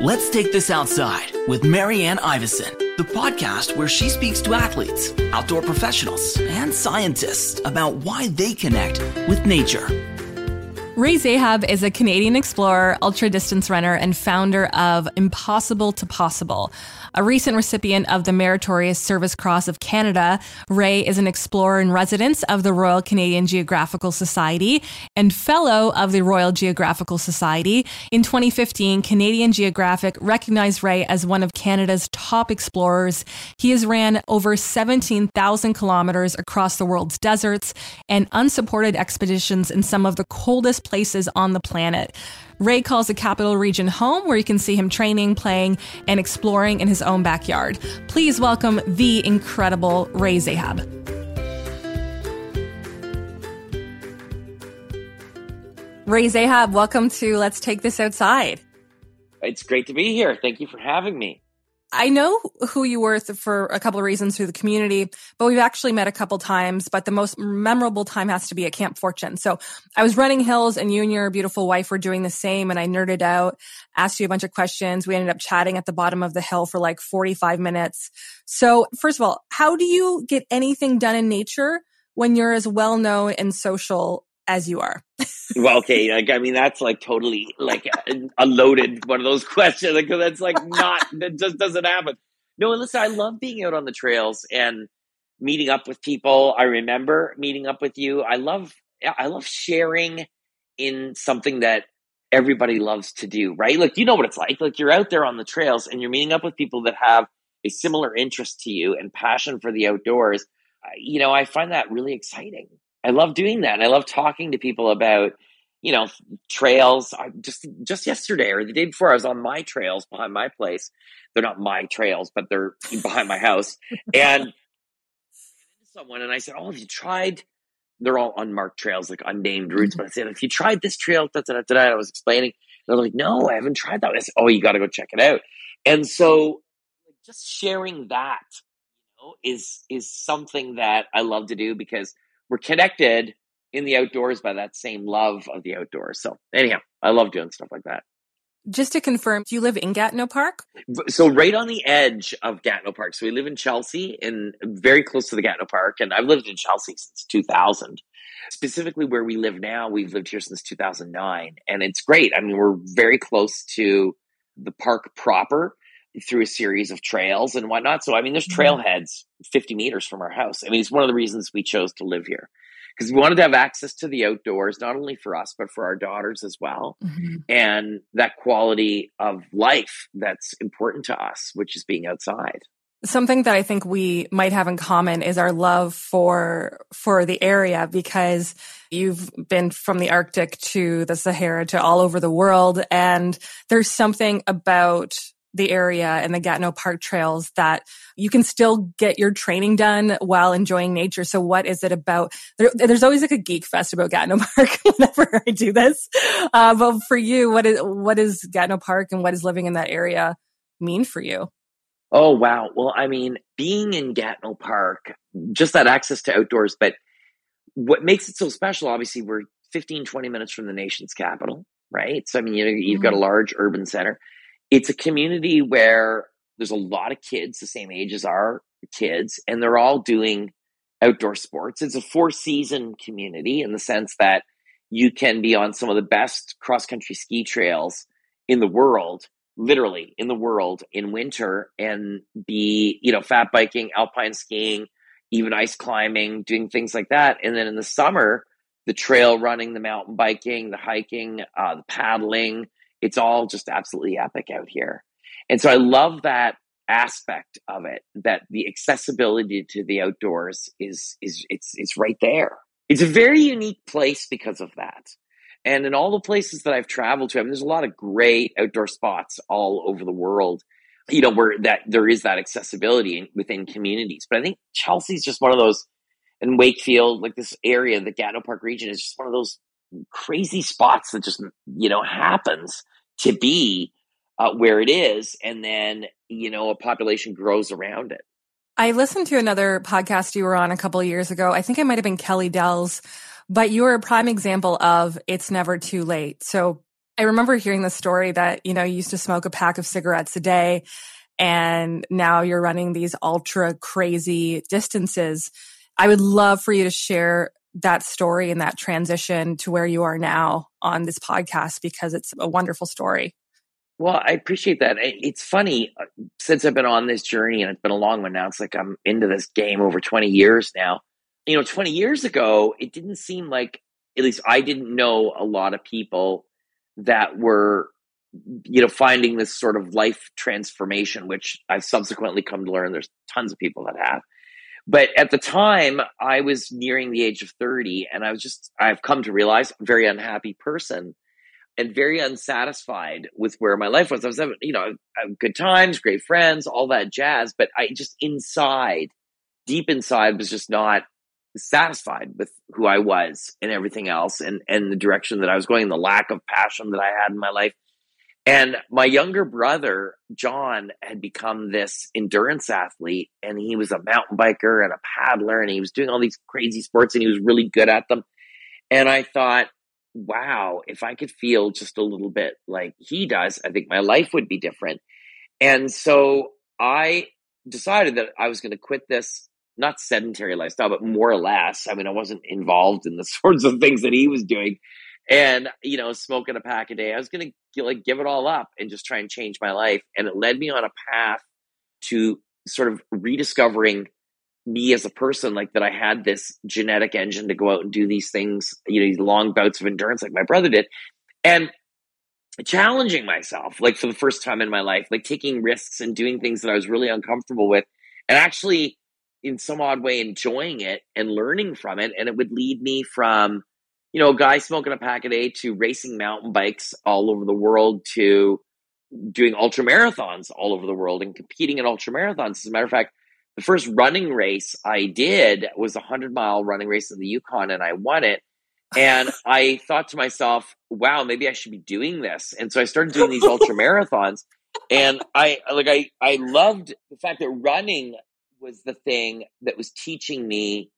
Let's Take This Outside with Marianne Iveson, the podcast where she speaks to athletes, outdoor professionals, and scientists about why they connect with nature. Ray Zahab is a Canadian explorer, ultra distance runner, and founder of Impossible to Possible. A recent recipient of the Meritorious Service Cross of Canada, Ray is an explorer in residence of the Royal Canadian Geographical Society and fellow of the Royal Geographical Society. In 2015, Canadian Geographic recognized Ray as one of Canada's top explorers. He has ran over 17,000 kilometers across the world's deserts and unsupported expeditions in some of the coldest places on the planet. Ray calls the capital region home, where you can see him training, playing, and exploring in his own backyard. Please welcome the incredible Ray Zahab. Ray Zahab, welcome to Let's Take This Outside. It's great to be here. Thank you for having me. I know who you were for a couple of reasons through the community, but we've actually met a couple times. But the most memorable time has to be at Camp Fortune. So I was running hills and you and your beautiful wife were doing the same and I nerded out, asked you a bunch of questions. We ended up chatting at the bottom of the hill for like 45 minutes. So first of all, how do you get anything done in nature when you're as well known and social as you are? Well, okay, like I mean, that's like totally like a, a loaded one of those questions because that's like not that just doesn't happen. No, listen, I love being out on the trails and meeting up with people. I remember meeting up with you. I love I love sharing in something that everybody loves to do, right? Like you know what it's like. Like you're out there on the trails and you're meeting up with people that have a similar interest to you and passion for the outdoors. You know, I find that really exciting. I love doing that. And I love talking to people about, you know, trails. I just just yesterday or the day before, I was on my trails behind my place. They're not my trails, but they're behind my house. And someone and I said, "Oh, have you tried?" They're all unmarked trails, like unnamed routes. But I said, "If you tried this trail," da, da, da, I was explaining. They're like, "No, I haven't tried that." I said, "Oh, you got to go check it out." And so, just sharing that, you know, is is something that I love to do because we're connected in the outdoors by that same love of the outdoors. So anyhow, I love doing stuff like that. Just to confirm, do you live in Gatineau Park? So right on the edge of Gatineau Park. So we live in Chelsea and very close to the Gatineau Park. And I've lived in Chelsea since 2000. Specifically where we live now, we've lived here since 2009. And it's great. I mean, we're very close to the park proper through a series of trails and whatnot. So, I mean, there's mm-hmm. trailheads 50 meters from our house. I mean, it's one of the reasons we chose to live here because we wanted to have access to the outdoors, not only for us, but for our daughters as well. Mm-hmm. And that quality of life that's important to us, which is being outside. Something that I think we might have in common is our love for for the area because you've been from the Arctic to the Sahara to all over the world and there's something about the area and the Gatineau Park trails that you can still get your training done while enjoying nature. So what is it about? There, there's always like a geek fest about Gatineau Park whenever I do this. Uh, but for you, what is, what is Gatineau Park and what does living in that area mean for you? Oh, wow. Well, I mean, being in Gatineau Park, just that access to outdoors, but what makes it so special, obviously, we're 15, 20 minutes from the nation's capital, right? So, I mean, you know, you've mm-hmm. got a large urban center it's a community where there's a lot of kids the same age as our kids, and they're all doing outdoor sports. It's a four season community in the sense that you can be on some of the best cross country ski trails in the world, literally in the world in winter, and be, you know, fat biking, alpine skiing, even ice climbing, doing things like that. And then in the summer, the trail running, the mountain biking, the hiking, uh, the paddling, it's all just absolutely epic out here. And so I love that aspect of it that the accessibility to the outdoors is is it's it's right there. It's a very unique place because of that. And in all the places that I've traveled to, I mean there's a lot of great outdoor spots all over the world. You know, where that there is that accessibility within communities. But I think Chelsea's just one of those and Wakefield, like this area, the Gatineau Park region is just one of those crazy spots that just you know happens to be uh, where it is, and then you know a population grows around it. I listened to another podcast you were on a couple of years ago. I think it might have been Kelly Dell's, but you were a prime example of it's never too late. So I remember hearing the story that, you know, you used to smoke a pack of cigarettes a day and now you're running these ultra crazy distances. I would love for you to share that story and that transition to where you are now on this podcast because it's a wonderful story. Well, I appreciate that. It's funny uh, since I've been on this journey and it's been a long one now. It's like I'm into this game over 20 years now. You know, 20 years ago, it didn't seem like, at least I didn't know a lot of people that were, you know, finding this sort of life transformation, which I've subsequently come to learn there's tons of people that have. But at the time, I was nearing the age of 30, and I was just, I've come to realize, a very unhappy person and very unsatisfied with where my life was. I was having, you know, good times, great friends, all that jazz, but I just inside, deep inside, was just not satisfied with who I was and everything else and, and the direction that I was going, the lack of passion that I had in my life. And my younger brother, John, had become this endurance athlete and he was a mountain biker and a paddler and he was doing all these crazy sports and he was really good at them. And I thought, wow, if I could feel just a little bit like he does, I think my life would be different. And so I decided that I was going to quit this not sedentary lifestyle, but more or less. I mean, I wasn't involved in the sorts of things that he was doing, and you know, smoking a pack a day. I was to like give it all up and just try and change my life. And it led me on a path to sort of rediscovering me as a person, like that I had this genetic engine to go out and do these things, you know, these long bouts of endurance like my brother did. And challenging myself, like for the first time in my life, like taking risks and doing things that I was really uncomfortable with, and actually, in some odd way, enjoying it and learning from it. And it would lead me from, you know, a guy smoking a pack a day to racing mountain bikes all over the world to doing ultra marathons all over the world and competing in ultra marathons. As a matter of fact, the first running race I did was a 100 mile running race in the Yukon and I won it. And I thought to myself, wow, maybe I should be doing this. And so I started doing these ultra marathons. And I like I I loved the fact that running was the thing that was teaching me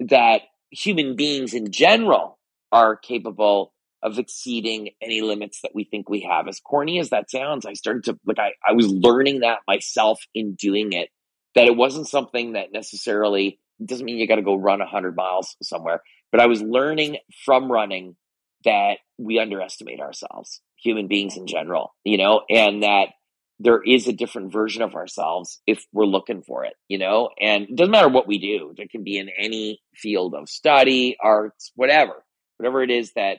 that human beings in general are capable of exceeding any limits that we think we have. As corny as that sounds, I started to like I, I was learning that myself in doing it that it wasn't something that necessarily doesn't mean you got to go run 100 miles somewhere but i was learning from running that we underestimate ourselves human beings in general you know and that there is a different version of ourselves if we're looking for it you know and it doesn't matter what we do it can be in any field of study arts whatever whatever it is that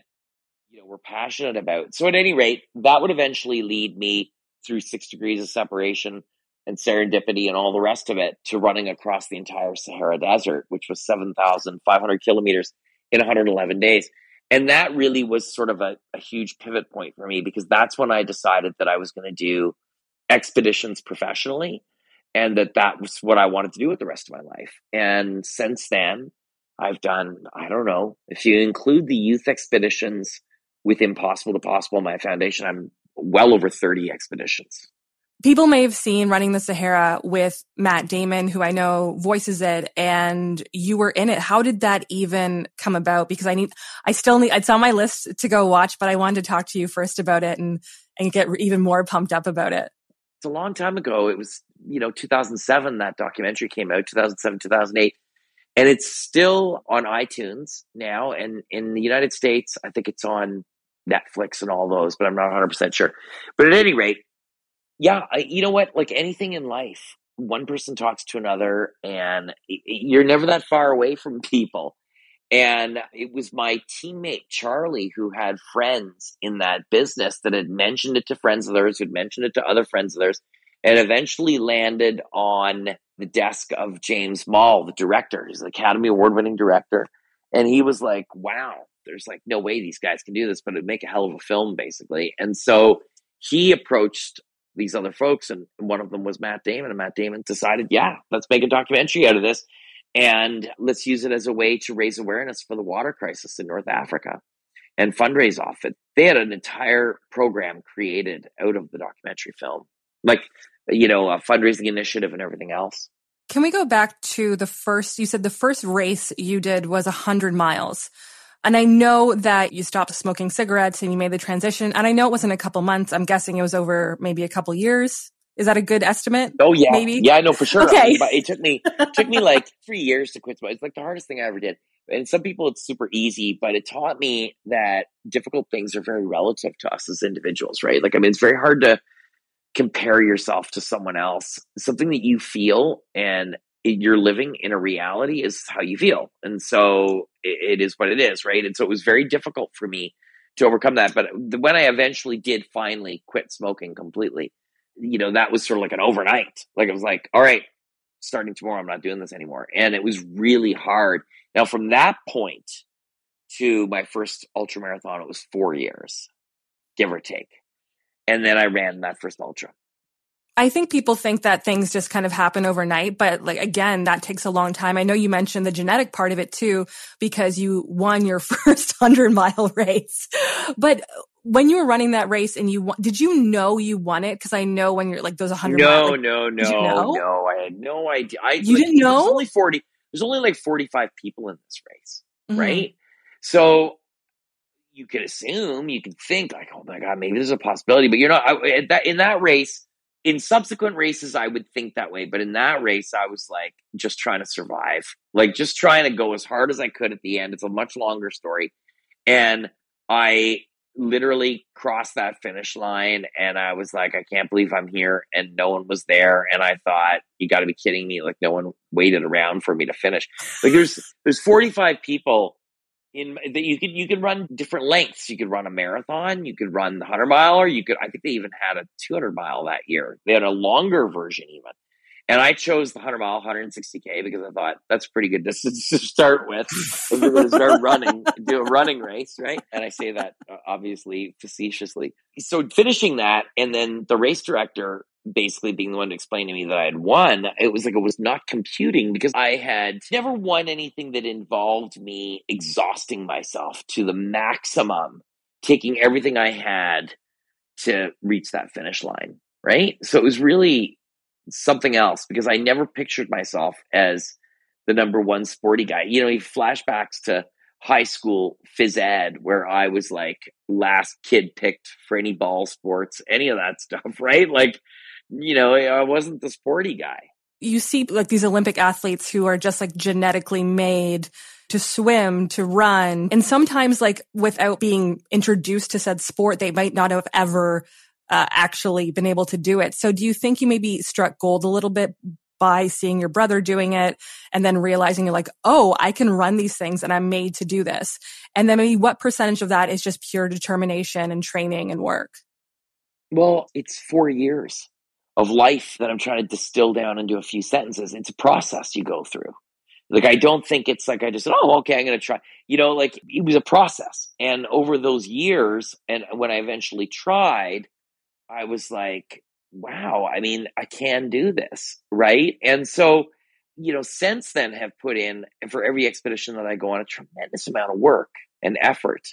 you know we're passionate about so at any rate that would eventually lead me through six degrees of separation and serendipity and all the rest of it to running across the entire Sahara Desert, which was 7,500 kilometers in 111 days. And that really was sort of a, a huge pivot point for me because that's when I decided that I was going to do expeditions professionally and that that was what I wanted to do with the rest of my life. And since then, I've done, I don't know, if you include the youth expeditions with Impossible to Possible, my foundation, I'm well over 30 expeditions people may have seen Running the Sahara with Matt Damon, who I know voices it, and you were in it. How did that even come about? Because I need, I still need, it's on my list to go watch, but I wanted to talk to you first about it and, and get even more pumped up about it. It's a long time ago. It was, you know, 2007, that documentary came out, 2007, 2008. And it's still on iTunes now. And in the United States, I think it's on Netflix and all those, but I'm not 100% sure. But at any rate, yeah, I, you know what? Like anything in life, one person talks to another, and you're never that far away from people. And it was my teammate Charlie who had friends in that business that had mentioned it to friends of theirs, who'd mentioned it to other friends of theirs, and eventually landed on the desk of James Moll, the director. He's an Academy Award winning director. And he was like, wow, there's like no way these guys can do this, but it'd make a hell of a film, basically. And so he approached these other folks, and one of them was Matt Damon. And Matt Damon decided, yeah, let's make a documentary out of this, and let's use it as a way to raise awareness for the water crisis in North Africa and fundraise off it. They had an entire program created out of the documentary film, like you know, a fundraising initiative and everything else. Can we go back to the first? You said the first race you did was a hundred miles. And I know that you stopped smoking cigarettes and you made the transition. And I know it wasn't a couple months. I'm guessing it was over maybe a couple years. Is that a good estimate? Oh yeah, maybe. Yeah, no, for sure. Okay. I mean, it took me it took me like three years to quit smoking. It's like the hardest thing I ever did. And some people it's super easy, but it taught me that difficult things are very relative to us as individuals, right? Like I mean, it's very hard to compare yourself to someone else. Something that you feel and you're living in a reality is how you feel. And so it, is what it is, right? And so it was very difficult for me to overcome that. But when I eventually did finally quit smoking completely, you know, that was sort of like an overnight. Like it was like, all right, starting tomorrow, I'm not doing this anymore. And it was really hard. Now, from that point to my first ultra marathon, it was four years, give or take. And then I ran that first ultra. I think people think that things just kind of happen overnight, but like again, that takes a long time. I know you mentioned the genetic part of it too, because you won your first hundred mile race. But when you were running that race and you did you know you won it? Because I know when you're like those hundred. No, mile, like, no, no, know? no. I had no idea. I you like, didn't know. There's only forty. There's only like forty five people in this race, mm-hmm. right? So you could assume, you could think like, oh my god, maybe there's a possibility, but you're not. I, that in that race in subsequent races i would think that way but in that race i was like just trying to survive like just trying to go as hard as i could at the end it's a much longer story and i literally crossed that finish line and i was like i can't believe i'm here and no one was there and i thought you got to be kidding me like no one waited around for me to finish like there's there's 45 people in that you could you could run different lengths. You could run a marathon, you could run the hundred mile, or you could. I think they even had a two hundred mile that year. They had a longer version even. And I chose the 100 mile, 160K because I thought that's pretty good distance to start with. If we're going to start running, do a running race, right? And I say that uh, obviously facetiously. So finishing that, and then the race director basically being the one to explain to me that I had won, it was like it was not computing because I had never won anything that involved me exhausting myself to the maximum, taking everything I had to reach that finish line. Right. So it was really something else because I never pictured myself as the number one sporty guy. You know, he flashbacks to high school phys ed where I was like last kid picked for any ball sports, any of that stuff, right? Like you know, I wasn't the sporty guy. You see like these Olympic athletes who are just like genetically made to swim, to run. And sometimes like without being introduced to said sport, they might not have ever uh, actually been able to do it. So do you think you maybe struck gold a little bit by seeing your brother doing it and then realizing you're like, oh, I can run these things and I'm made to do this. And then maybe what percentage of that is just pure determination and training and work? Well, it's four years of life that I'm trying to distill down into a few sentences. It's a process you go through. Like, I don't think it's like I just said, oh, okay, I'm going to try. You know, like it was a process. And over those years, and when I eventually tried, I was like, wow, I mean, I can do this. Right. And so, you know, since then have put in for every expedition that I go on a tremendous amount of work and effort.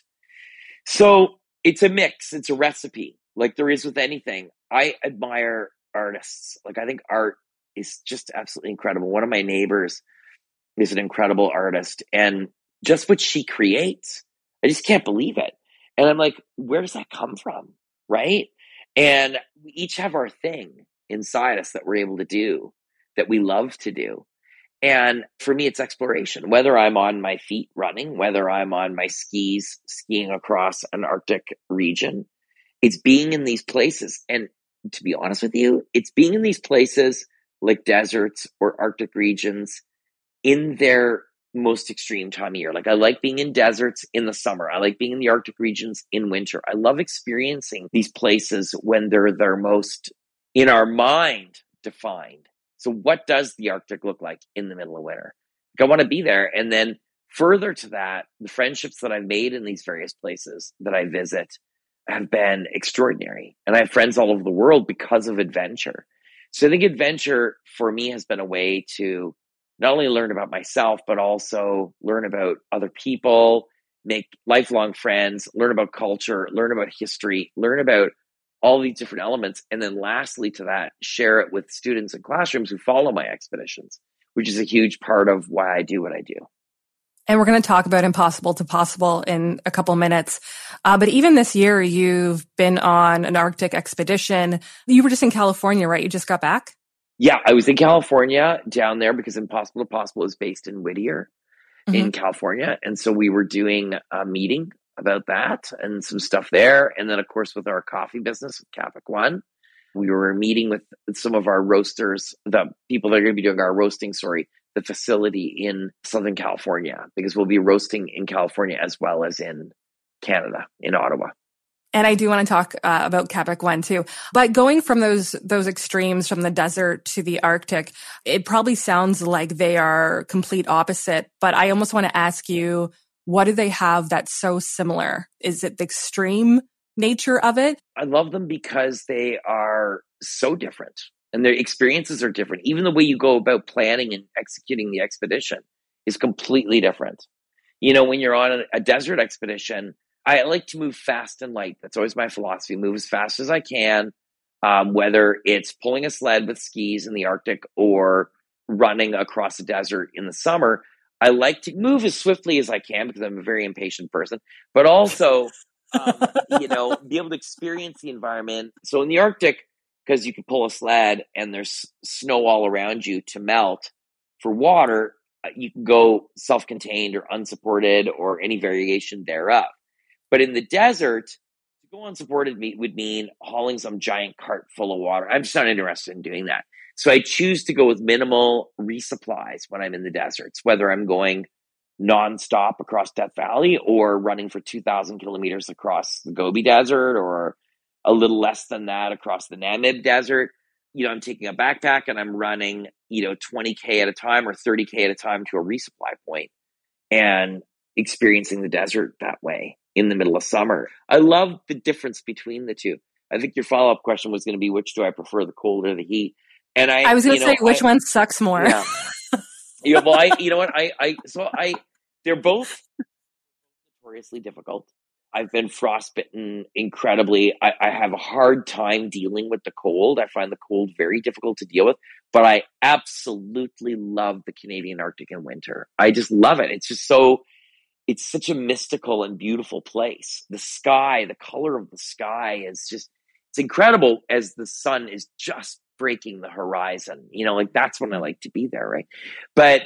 So it's a mix, it's a recipe, like there is with anything. I admire artists. Like I think art is just absolutely incredible. One of my neighbors is an incredible artist and just what she creates, I just can't believe it. And I'm like, where does that come from? Right? And we each have our thing inside us that we're able to do that we love to do. And for me, it's exploration. Whether I'm on my feet running, whether I'm on my skis skiing across an Arctic region, it's being in these places. And to be honest with you, it's being in these places like deserts or Arctic regions in their most extreme time of year. Like I like being in deserts in the summer. I like being in the Arctic regions in winter. I love experiencing these places when they're their most in our mind defined. So what does the Arctic look like in the middle of winter? Like I want to be there. And then further to that, the friendships that I've made in these various places that I visit have been extraordinary. And I have friends all over the world because of adventure. So I think adventure for me has been a way to not only learn about myself, but also learn about other people, make lifelong friends, learn about culture, learn about history, learn about all these different elements. And then lastly to that, share it with students in classrooms who follow my expeditions, which is a huge part of why I do what I do. And we're going to talk about impossible to possible in a couple minutes. Uh, but even this year, you've been on an Arctic expedition. You were just in California, right? You just got back? Yeah, I was in California down there because Impossible to Possible is based in Whittier mm-hmm. in California. And so we were doing a meeting about that and some stuff there. And then, of course, with our coffee business, Kapik One, we were meeting with some of our roasters, the people that are going to be doing our roasting, sorry, the facility in Southern California, because we'll be roasting in California as well as in Canada, in Ottawa. And I do want to talk uh, about Kapik One too. But going from those those extremes from the desert to the Arctic, it probably sounds like they are complete opposite. But I almost want to ask you, what do they have that's so similar? Is it the extreme nature of it? I love them because they are so different and their experiences are different. Even the way you go about planning and executing the expedition is completely different. You know, when you're on a, desert expedition, I like to move fast and light. That's always my philosophy. Move as fast as I can, um, whether it's pulling a sled with skis in the Arctic or running across the desert in the summer. I like to move as swiftly as I can because I'm a very impatient person, but also, um, you know, be able to experience the environment. So in the Arctic, because you can pull a sled and there's snow all around you to melt for water, uh, you can go self contained or unsupported or any variation thereof. But in the desert, to go unsupported would mean hauling some giant cart full of water. I'm just not interested in doing that. So I choose to go with minimal resupplies when I'm in the deserts, whether I'm going nonstop across Death Valley or running for 2,000 kilometers across the Gobi Desert or a little less than that across the Namib Desert. You know, I'm taking a backpack and I'm running, you know, 20K at a time or 30K at a time to a resupply point and experiencing the desert that way in the middle of summer. I love the difference between the two. I think your follow up question was going to be which do I prefer, the cold or the heat? And I, I was going to say which I, one sucks more. Yeah. yeah. Well, I, you know what? I, I, so I, they're both notoriously difficult. I've been frostbitten incredibly. I, I, have a hard time dealing with the cold. I find the cold very difficult to deal with, but I absolutely love the Canadian Arctic in winter. I just love it. It's just so it's such a mystical and beautiful place. The sky, the color of the sky is just, it's incredible as the sun is just breaking the horizon. You know, like that's when I like to be there, right? But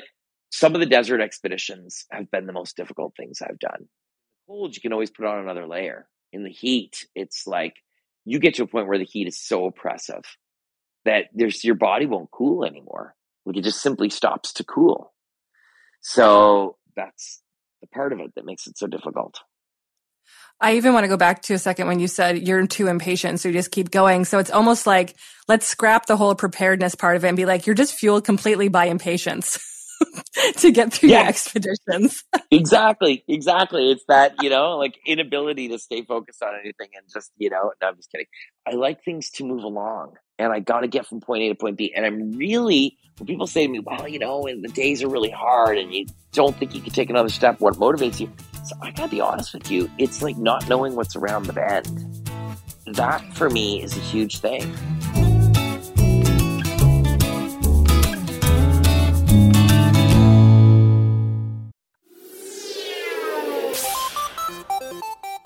some of the desert expeditions have been the most difficult things I've done. Cold, you can always put on another layer. In the heat, it's like you get to a point where the heat is so oppressive that there's your body won't cool anymore. Like it just simply stops to cool. So that's the part of it that makes it so difficult. I even want to go back to a second when you said you're too impatient, so you just keep going. So it's almost like let's scrap the whole preparedness part of it and be like, you're just fueled completely by impatience to get through yeah. your expeditions. exactly, exactly. It's that you know, like inability to stay focused on anything and just you know. No, I'm just kidding. I like things to move along, and I got to get from point A to point B. And I'm really when people say to me, "Well, you know, and the days are really hard, and you don't think you can take another step," what motivates you? So I gotta be honest with you. It's like not knowing what's around the bend. That for me is a huge thing.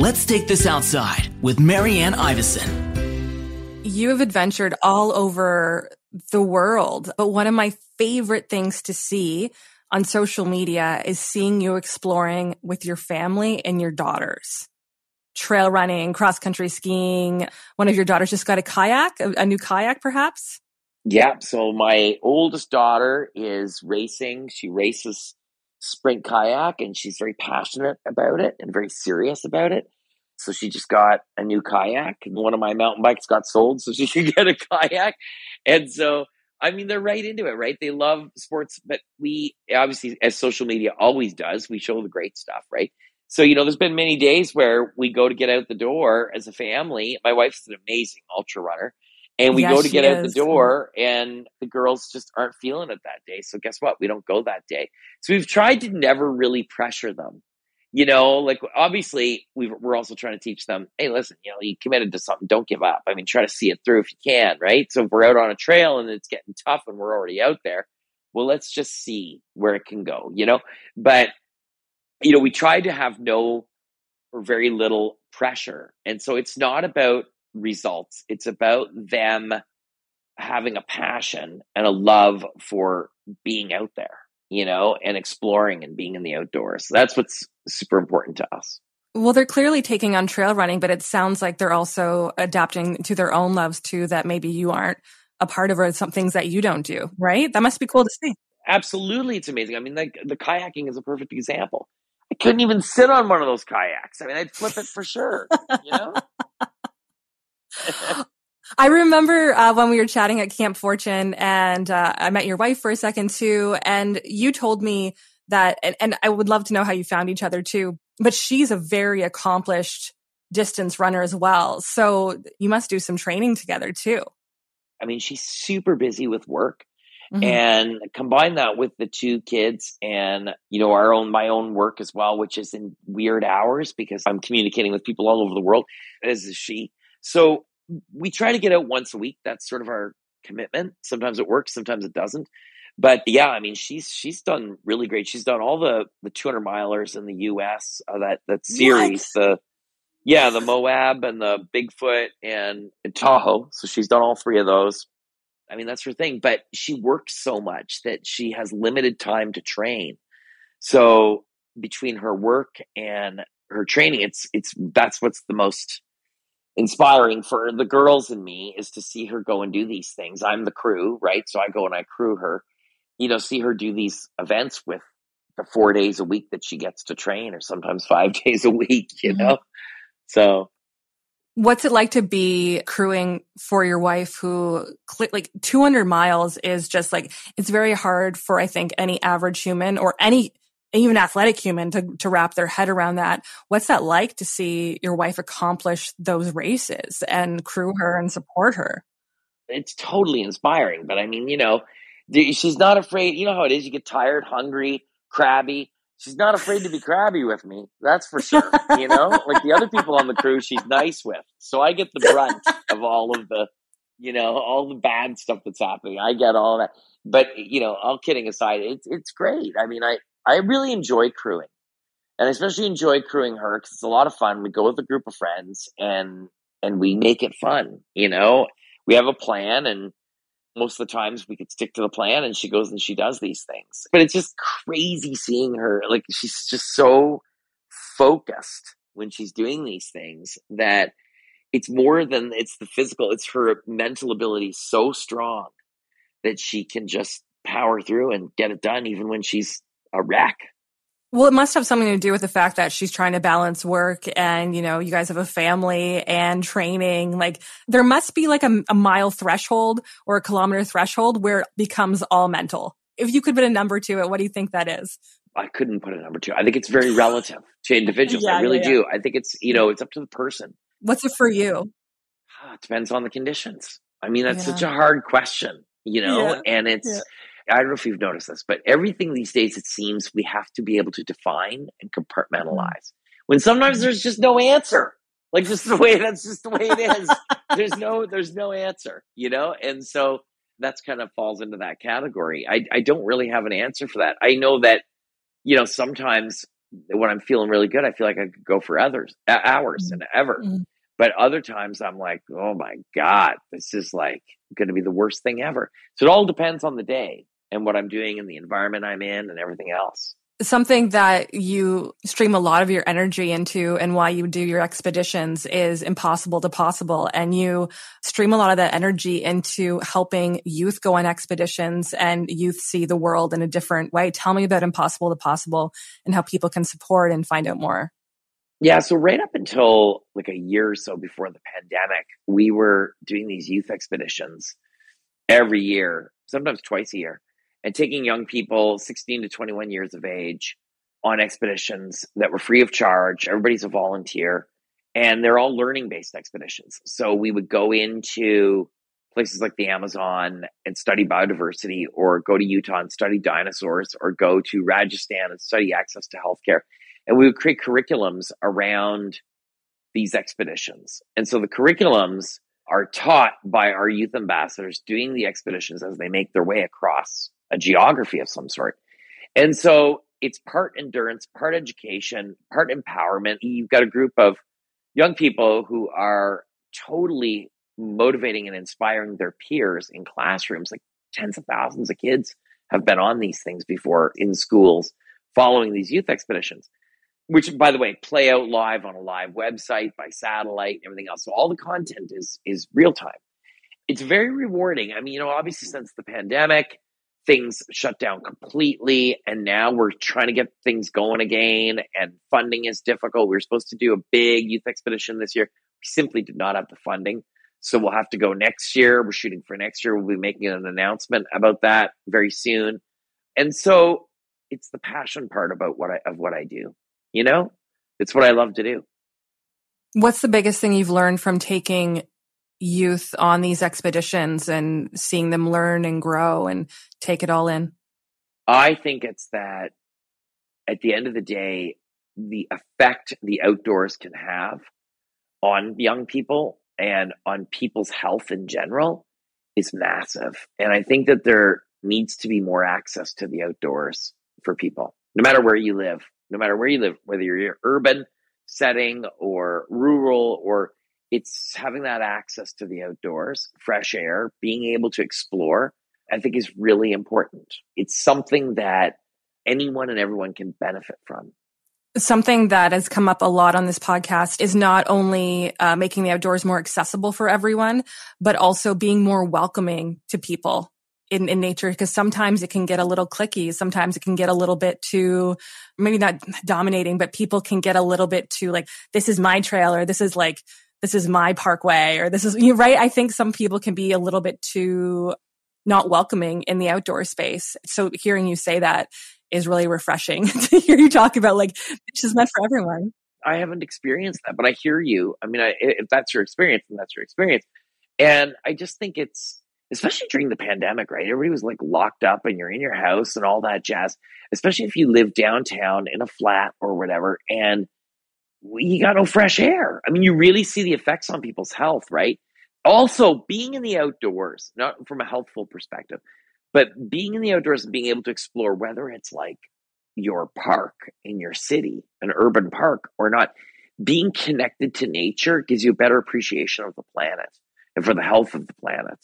Let's take this outside with Marianne Iveson you have adventured all over the world, but one of my favorite things to see on social media is seeing you exploring with your family and your daughters. Trail running, cross country skiing. One of your daughters just got a kayak, a, a new kayak perhaps? Yeah. So my oldest daughter is racing. She races sprint kayak and she's very passionate about it and very serious about it. So she just got a new kayak and one of my mountain bikes got sold. So she should get a kayak. And so I mean, they're right into it, right? They love sports, but we obviously, as social media always does, we show the great stuff, right? So, you know, there's been many days where we go to get out the door as a family. My wife's an amazing ultra runner. And we yes, go to get out the mm-hmm. door, and the girls just aren't feeling it that day. So, guess what? We don't go that day. So, we've tried to never really pressure them you know, like obviously we are also trying to teach them, hey, listen, you know, you committed to something, don't give up. I mean, try to see it through if you can, right? So if we're out on a trail and it's getting tough and we're already out there, well, let's just see where it can go, you know? But, you know, we try to have no or very little pressure. And so it's not about results, it's about them having a passion and a love for being out there you know, and exploring and being in the outdoors. That's what's super important to us. Well, they're clearly taking on trail running, but it sounds like they're also adapting to their own loves too, that maybe you aren't a part of or some things that you don't do, right? That must be cool to see. Absolutely. It's amazing. I mean, like the kayaking is a perfect example. I couldn't even sit on one of those kayaks. I mean, I'd flip it for sure, you know? I remember uh, when we were chatting at Camp Fortune and uh, I met your wife for a second too. And you told me that, and, and I would love to know how you found each other too, but she's a very accomplished distance runner as well. So you must do some training together too. I mean, she's super busy with work. Mm-hmm. and combine that with the two kids and you know our own my own work as well which is in weird hours because i'm communicating with people all over the world as is she so we try to get out once a week. That's sort of our commitment. Sometimes it works, sometimes it doesn't. But yeah, I mean, she's she's done really great. She's done all the the 200 milers in the U.S. Uh, that that series, what? the yeah, the Moab and the Bigfoot and, and Tahoe. So she's done all three of those. I mean, that's her thing. But she works so much that she has limited time to train. So between her work and her training, it's it's that's what's the most inspiring for the girls and me is to see her go and do these things. I'm the crew, right? So I go and I crew her, you know, see her do these events with the four days a week that she gets to train, or sometimes five days a week, you mm-hmm. know? So. What's it like to be crewing for your wife who like 200 miles is just like, it's very hard for, I think, any average human or any even athletic human to, to wrap their head around that. What's that like to see your wife accomplish those races and crew her and support her? It's totally inspiring. But I mean, you know, she's not afraid. You know how it is. You get tired, hungry, crabby. She's not afraid to be crabby with me. That's for sure. You know, like the other people on the crew, she's nice with. So I get the brunt of all of the, you know, all the bad stuff that's happening. I get all that. But you know, all kidding aside, it's it's great. I mean, I I really enjoy crewing. And I especially enjoy crewing her because it's a lot of fun. We go with a group of friends and and we make it fun. You know, we have a plan and most of the times we could stick to the plan and she goes and she does these things. But it's just crazy seeing her. Like she's just so focused when she's doing these things that it's more than it's the physical, it's her mental ability so strong that she can just power through and get it done even when she's a wreck. Well, it must have something to do with the fact that she's trying to balance work and, you know, you guys have a family and training. Like there must be like a, a mile threshold or a kilometer threshold where it becomes all mental. If you could put a number to it, what do you think that is? I couldn't put a number to. It. I think it's very relative to individuals. yeah, I really yeah, do. I think it's, you know, it's up to the person. What's it for you? Ah, it depends on the conditions. I mean, that's yeah. such a hard question, you know, and it's, I don't know if you've noticed this, but everything these days, it seems we have to be able to define and compartmentalize. When sometimes mm-hmm. there's just no answer. Like just the way that's just the way it is. there's no there's no answer, you know? And so that's kind of falls into that category. I I don't really have an answer for that. I know that, you know, sometimes when I'm feeling really good, I feel like I could go for others hours mm-hmm. and ever. Mm-hmm. But other times I'm like, oh my God, this is like going to be the worst thing ever. So it all depends on the day and what I'm doing and the environment I'm in and everything else something that you stream a lot of your energy into and why you do your expeditions is impossible to possible. And you stream a lot of that energy into helping youth go on expeditions and youth see the world in a different way. Tell me about impossible to possible and how people can support and find out more. Yeah, so right up until like a year or so before the pandemic, we were doing these youth expeditions every year, sometimes twice a year and taking young people 16 to 21 years of age on expeditions that were free of charge. Everybody's a volunteer and they're all learning based expeditions. So we would go into places like the Amazon and study biodiversity, or go to Utah and study dinosaurs, or go to Rajasthan and study access to healthcare. And we would create curriculums around these expeditions. And so the curriculums are taught by our youth ambassadors doing the expeditions as they make their way across a geography of some sort. And so it's part endurance, part education, part empowerment. You've got a group of young people who are totally motivating and inspiring their peers in classrooms. Like tens of thousands of kids have been on these things before in schools following these youth expeditions, which, by the way, play out live on a live website by satellite, and everything else. So all the content is is real time. It's very rewarding. I mean, you know, obviously since the pandemic, things shut down completely and now we're trying to get things going again and funding is difficult. We were supposed to do a big youth expedition this year. We simply did not have the funding. So we'll have to go next year. We're shooting for next year. We'll be making an announcement about that very soon. And so it's the passion part about what i of what i do you know? It's what i love to do. What's the biggest thing you've learned from taking youth on these expeditions and seeing them learn and grow and take it all in? I think it's that at the end of the day, the effect the outdoors can have on young people and on people's health in general is massive. And I think that there needs to be more access to the outdoors for people, no matter where you live, no matter where you live, whether you're in urban setting or rural or it's having that access to the outdoors, fresh air, being able to explore, I think is really important. It's something that anyone and everyone can benefit from. Something that has come up a lot on this podcast is not only uh, making the outdoors more accessible for everyone, but also being more welcoming to people in, in nature because sometimes it can get a little clicky. Sometimes it can get a little bit too, maybe not dominating, but people can get a little bit too like, this is my trail or this is like this is my parkway or this is you right. I think some people can be a little bit too not welcoming in the outdoor space. So hearing you say that is really refreshing to hear you talk about like it's just meant for everyone. I haven't experienced that, but I hear you. I mean, I, if that's your experience, then that's your experience. And I just think it's, especially during the pandemic, right? Everybody was like locked up and you're in your house and all that jazz, especially if you live downtown in a flat or whatever. And you got no fresh air. I mean, you really see the effects on people's health, right? Also, being in the outdoors, not from a healthful perspective, but being in the outdoors and being able to explore whether it's like your park in your city, an urban park or not, being connected to nature gives you a better appreciation of the planet and for the health of the planet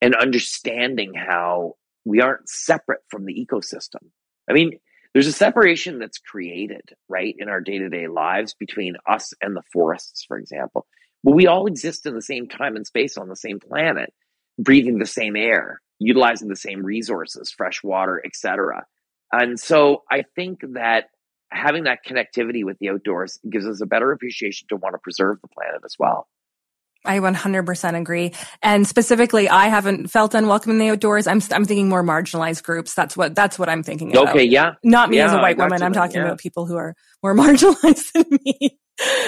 and understanding how we aren't separate from the ecosystem. I mean, there's a separation that's created, right, in our day to day lives between us and the forests, for example. But we all exist in the same time and space on the same planet, breathing the same air, utilizing the same resources, fresh water, etc. And so I think that having that connectivity with the outdoors gives us a better appreciation to want to preserve the planet as well. I 100% agree. And specifically, I haven't felt unwelcome in the outdoors. I'm, I'm thinking more marginalized groups. That's what, that's what I'm thinking about. Okay. Yeah. Not me yeah, as a white woman. I'm talking yeah. about people who are more marginalized than me.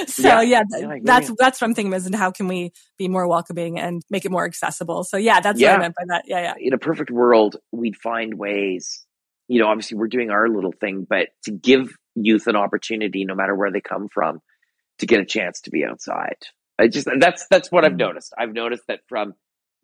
So yeah, yeah that's, that's what I'm thinking is, and how can we be more welcoming and make it more accessible? So yeah, that's what I meant by that. Yeah. Yeah. In a perfect world, we'd find ways, you know, obviously we're doing our little thing, but to give youth an opportunity, no matter where they come from, to get a chance to be outside I just that's that's what I've mm. noticed. I've noticed that from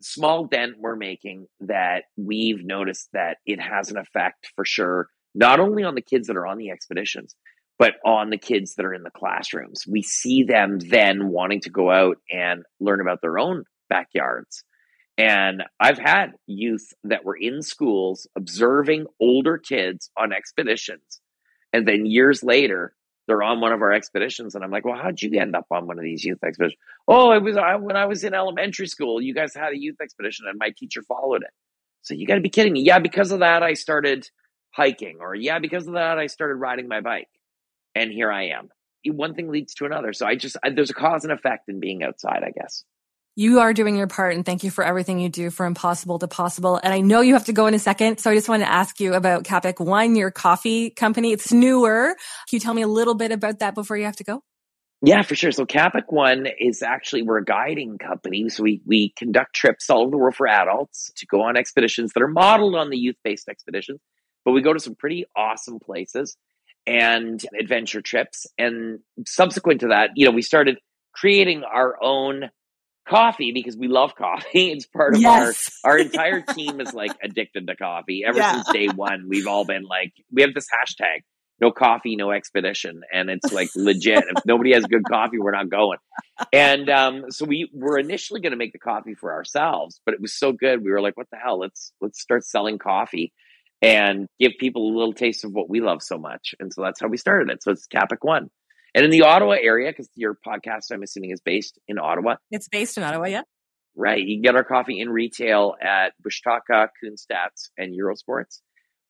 small dent we're making that we've noticed that it has an effect for sure, not only on the kids that are on the expeditions, but on the kids that are in the classrooms. We see them then wanting to go out and learn about their own backyards And I've had youth that were in schools observing older kids on expeditions. And then years later, they're on one of our expeditions. And I'm like, well, how'd you end up on one of these youth expeditions? Oh, it was I, when I was in elementary school. You guys had a youth expedition and my teacher followed it. So you got to be kidding me. Yeah, because of that, I started hiking. Or yeah, because of that, I started riding my bike. And here I am. One thing leads to another. So I just, I, there's a cause and effect in being outside, I guess. You are doing your part and thank you for everything you do for impossible to possible. And I know you have to go in a second. So I just want to ask you about Kapik One, your coffee company. It's newer. Can you tell me a little bit about that before you have to go? Yeah, for sure. So Kapik One is actually we're a guiding company. So we we conduct trips all over the world for adults to go on expeditions that are modeled on the youth-based expeditions. But we go to some pretty awesome places and adventure trips. And subsequent to that, you know, we started creating our own coffee because we love coffee. It's part of yes. our our entire team is like addicted to coffee. Ever yeah. since day one, we've all been like we have this hashtag no coffee, no expedition. And it's like legit. if nobody has good coffee, we're not going. And um, so we were initially going to make the coffee for ourselves, but it was so good. We were like, what the hell? Let's let's start selling coffee and give people a little taste of what we love so much. And so that's how we started it. So it's Kapik One. And in the Ottawa area, because your podcast, I'm assuming, is based in Ottawa. It's based in Ottawa, yeah. Right. You can get our coffee in retail at Bushtukah, Kunstadt, and Eurosports,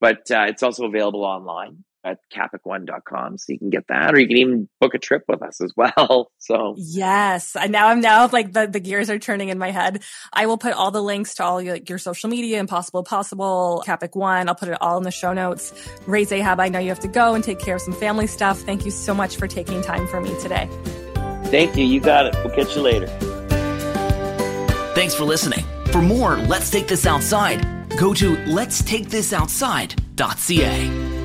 but uh, it's also available online at kapik1.com so you can get that or you can even book a trip with us as well so. Yes and now i'm now like the, the gears are turning in my head. I will put all the links to all your, your social media impossible possible Kapik One i'll put it all in the show notes. Ray zahab i know you have to go and take care of some family stuff. Thank you so much for taking time for me today. Thank you you got it. We'll catch you later. Thanks for listening. For more let's take this outside go to let's take this outside.ca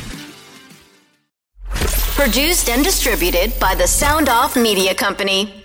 Produced and distributed by the Sound Off Media Company.